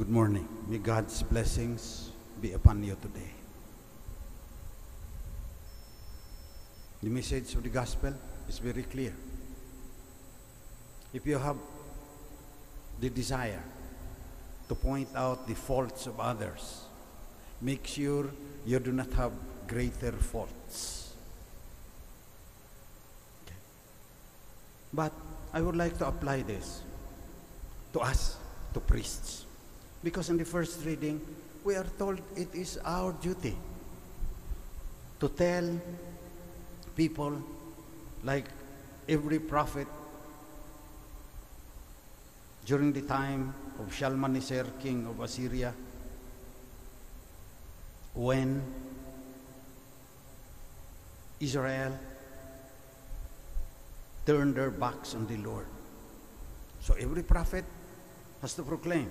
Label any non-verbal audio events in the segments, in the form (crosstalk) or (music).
Good morning. May God's blessings be upon you today. The message of the gospel is very clear. If you have the desire to point out the faults of others, make sure you do not have greater faults. Okay. But I would like to apply this to us, to priests. Because in the first reading, we are told it is our duty to tell people, like every prophet during the time of Shalmaneser, king of Assyria, when Israel turned their backs on the Lord. So every prophet has to proclaim,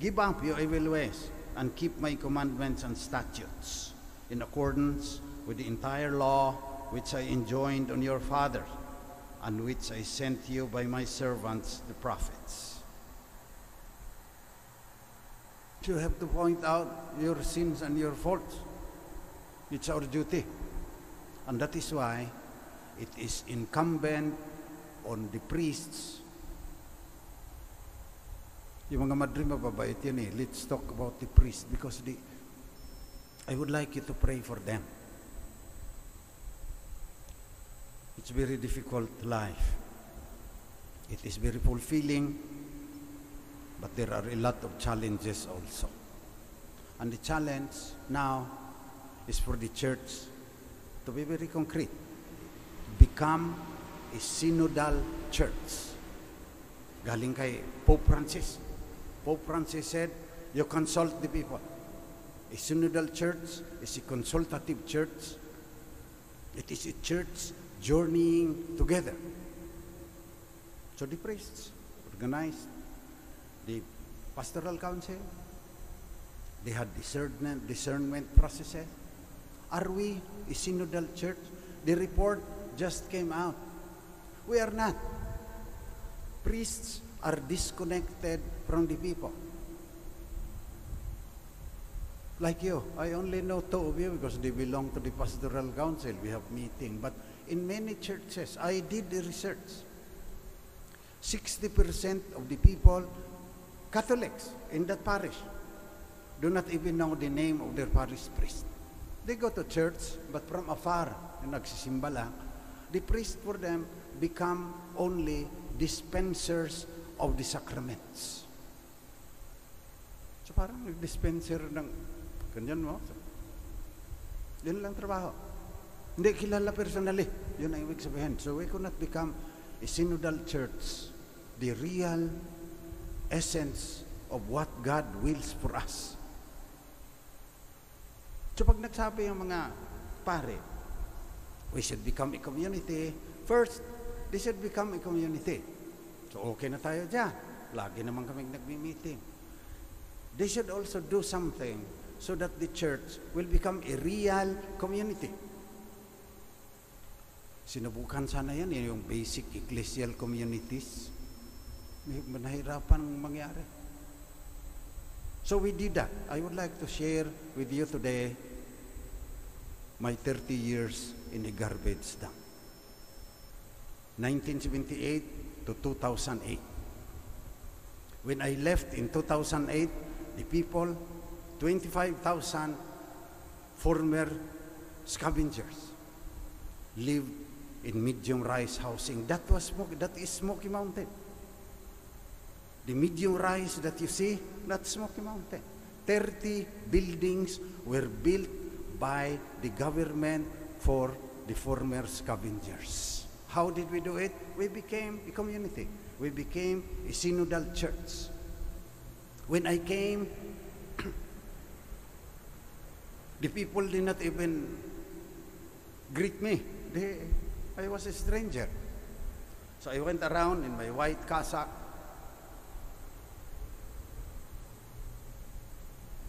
Give up your evil ways and keep my commandments and statutes in accordance with the entire law which I enjoined on your father and which I sent you by my servants, the prophets. You have to point out your sins and your faults. It's our duty. And that is why it is incumbent on the priests. Yung mga madre mababait yan eh. Let's talk about the priests because the, I would like you to pray for them. It's very difficult life. It is very fulfilling, but there are a lot of challenges also. And the challenge now is for the church to be very concrete. Become a synodal church. Galing kay Pope Francis. Pope Francis said, you consult the people. A synodal church is a consultative church. It is a church journeying together. So the priests organized the pastoral council. They had discernment, discernment processes. Are we a synodal church? The report just came out. We are not. Priests are disconnected from the people. Like you, I only know two of you because they belong to the pastoral council. We have meeting. But in many churches, I did the research. 60% of the people, Catholics in that parish, do not even know the name of their parish priest. They go to church, but from afar, nagsisimba lang, the priest for them become only dispensers of the sacraments. So parang nag-dispenser ng ganyan mo. Yun lang trabaho. Hindi kilala personally. Yun ang ibig sabihin. So we could not become a synodal church, the real essence of what God wills for us. So pag nagsabi yung mga pare, we should become a community, first, they should become a community. So okay na tayo dyan. Lagi naman kami nagmi-meeting. They should also do something so that the church will become a real community. Sinubukan sana yan, yung basic ecclesial communities. Nahirapan mangyari. So we did that. I would like to share with you today my 30 years in a garbage dump. 1978 to 2008. When I left in 2008, the people, 25,000 former scavengers, lived in medium rise housing. That was that is Smoky Mountain. The medium rise that you see, that's Smoky Mountain. 30 buildings were built by the government for the former scavengers. How did we do it? We became a community. We became a synodal church. When I came, (clears throat) the people did not even greet me. They, I was a stranger. So I went around in my white cassock.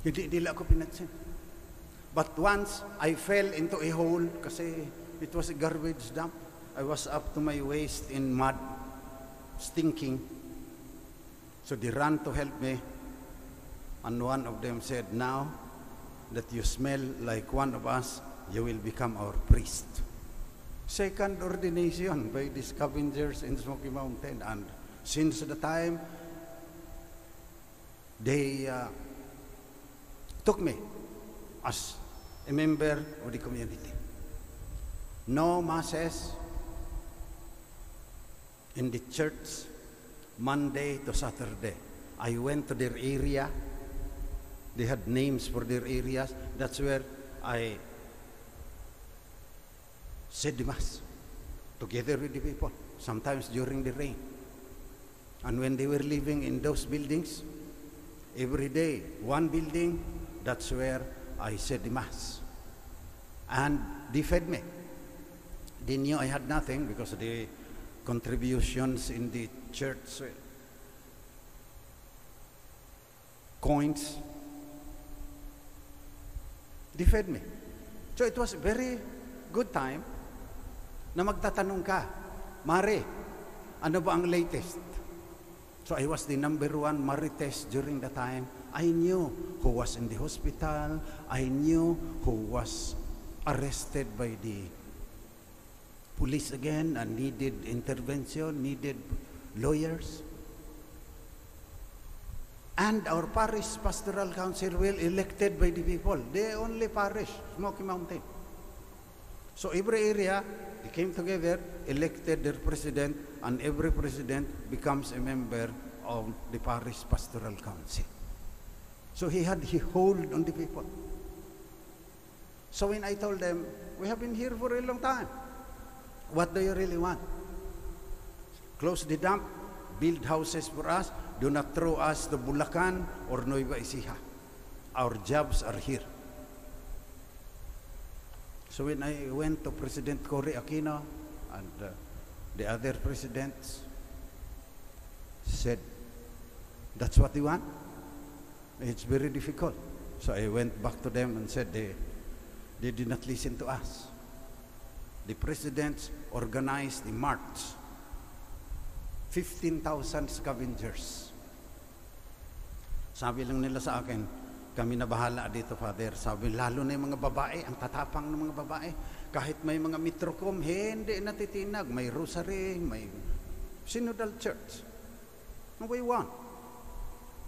Hindi nila ako pinansin. But once I fell into a hole kasi it was a garbage dump. I was up to my waist in mud, stinking. So they ran to help me. And one of them said, Now that you smell like one of us, you will become our priest. Second ordination by the scavengers in Smoky Mountain. And since the time, they uh, took me as a member of the community. No masses in the church Monday to Saturday. I went to their area. They had names for their areas. That's where I said the Mass together with the people, sometimes during the rain. And when they were living in those buildings, every day, one building, that's where I said the Mass. And they fed me. They knew I had nothing because the contributions in the church coins. They fed me. So it was very good time na magtatanong ka, Mare, ano ba ang latest? So I was the number one marites during the time. I knew who was in the hospital. I knew who was arrested by the police again and needed intervention, needed lawyers. And our parish pastoral council will elected by the people. The only parish, Smoky Mountain. So every area, they came together, elected their president, and every president becomes a member of the parish pastoral council. So he had he hold on the people. So when I told them, we have been here for a long time. What do you really want? Close the dump, build houses for us, do not throw us to Bulacan or Nueva Ecija. Our jobs are here. So when I went to President Cory Aquino and uh, the other presidents said, that's what they want. It's very difficult. So I went back to them and said they, they did not listen to us. The presidents organized the march. 15,000 scavengers. Sabi lang nila sa akin, kami na bahala dito, Father. Sabi, lalo na yung mga babae, ang tatapang ng mga babae. Kahit may mga mitrocom, hindi natitinag. May rosary, may synodal church. No way one.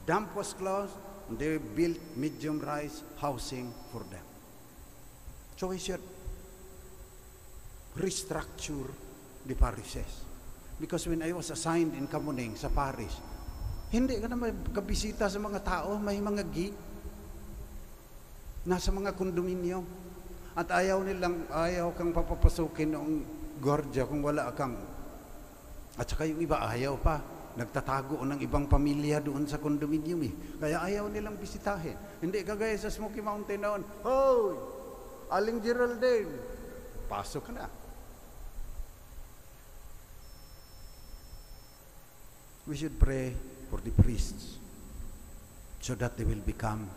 Dump was closed, and they built medium-rise housing for them. So we restructure the parishes. Because when I was assigned in Kamuning sa parish, hindi ka na kabisita sa mga tao, may mga gi. Nasa mga kondominyo. At ayaw nilang, ayaw kang papapasukin ng gordya kung wala kang. At saka yung iba, ayaw pa. Nagtatago ng ibang pamilya doon sa kondominium eh. Kaya ayaw nilang bisitahin. Hindi kagaya sa Smoky Mountain noon. Hoy! Aling Geraldine! Pasok na. We should pray for the priests so that they will become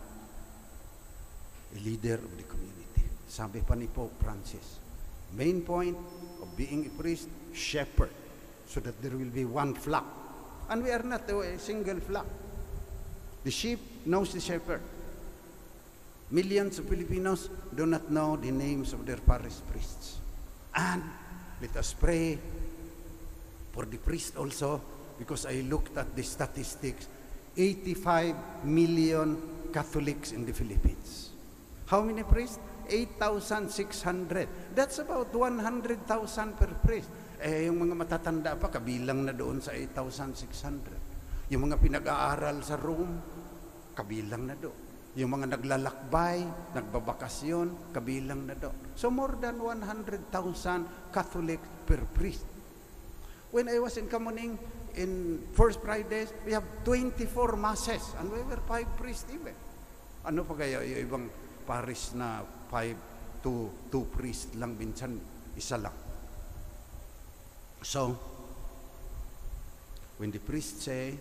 a leader of the community. Sabi pa ni Pope Francis, main point of being a priest, shepherd, so that there will be one flock. And we are not a single flock. The sheep knows the shepherd. Millions of Filipinos do not know the names of their parish priests. And let us pray for the priest also because I looked at the statistics, 85 million Catholics in the Philippines. How many priests? 8,600. That's about 100,000 per priest. Eh, yung mga matatanda pa, kabilang na doon sa 8,600. Yung mga pinag-aaral sa Rome, kabilang na doon. Yung mga naglalakbay, nagbabakasyon, kabilang na doon. So more than 100,000 Catholic per priest. When I was in Kamuning, in First Fridays, we have 24 masses and we were five priests even. Ano pa kaya yung ibang parish na five, two, two priests lang minsan, isa lang. So, when the priests say,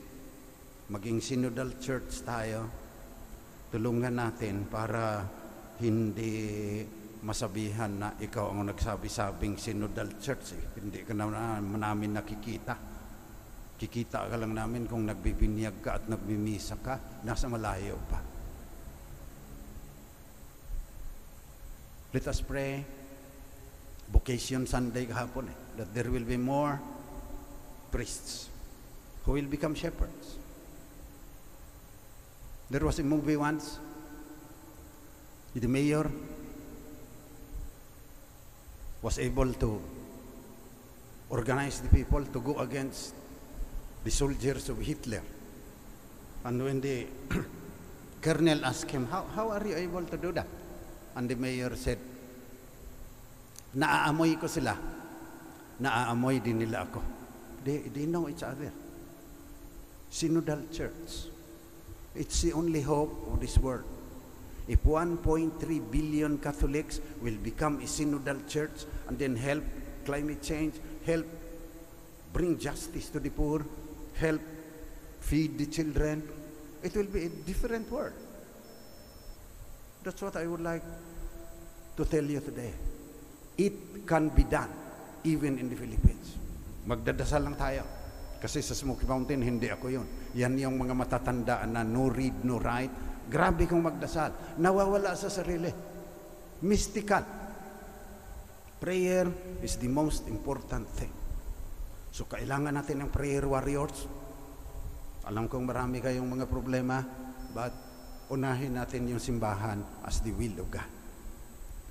maging synodal church tayo, tulungan natin para hindi masabihan na ikaw ang nagsabi-sabing synodal church. Eh. Hindi ka na namin nakikita. Kikita ka lang namin kung nagbibinyag ka at nagmimisa ka, nasa malayo pa. Let us pray. Vocation Sunday kahapon eh, that there will be more priests who will become shepherds. There was a movie once the mayor was able to organize the people to go against the soldiers of Hitler. And when the (clears throat) colonel asked him, how, how are you able to do that? And the mayor said, naaamoy ko sila. Naaamoy din nila ako. They, they know each other. Synodal Church. It's the only hope of this world. If 1.3 billion Catholics will become a synodal church and then help climate change, help bring justice to the poor, help feed the children, it will be a different world. That's what I would like to tell you today. It can be done even in the Philippines. Magdadasal lang tayo. Kasi sa Smoky Mountain, hindi ako yun. Yan yung mga matatandaan na no read, no write. Grabe kong magdasal. Nawawala sa sarili. Mystical. Prayer is the most important thing. So kailangan natin ng prayer warriors. Alam kong marami kayong mga problema, but unahin natin yung simbahan as the will of God.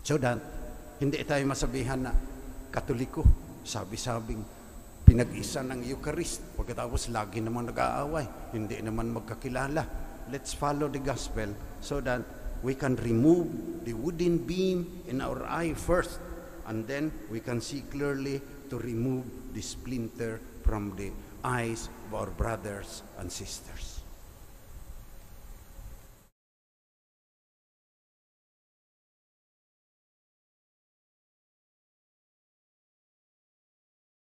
So that, hindi tayo masabihan na katoliko, sabi-sabing pinag-isa ng Eucharist. Pagkatapos lagi naman nag-aaway, hindi naman magkakilala. Let's follow the gospel so that we can remove the wooden beam in our eye first and then we can see clearly to remove the splinter from the eyes of our brothers and sisters.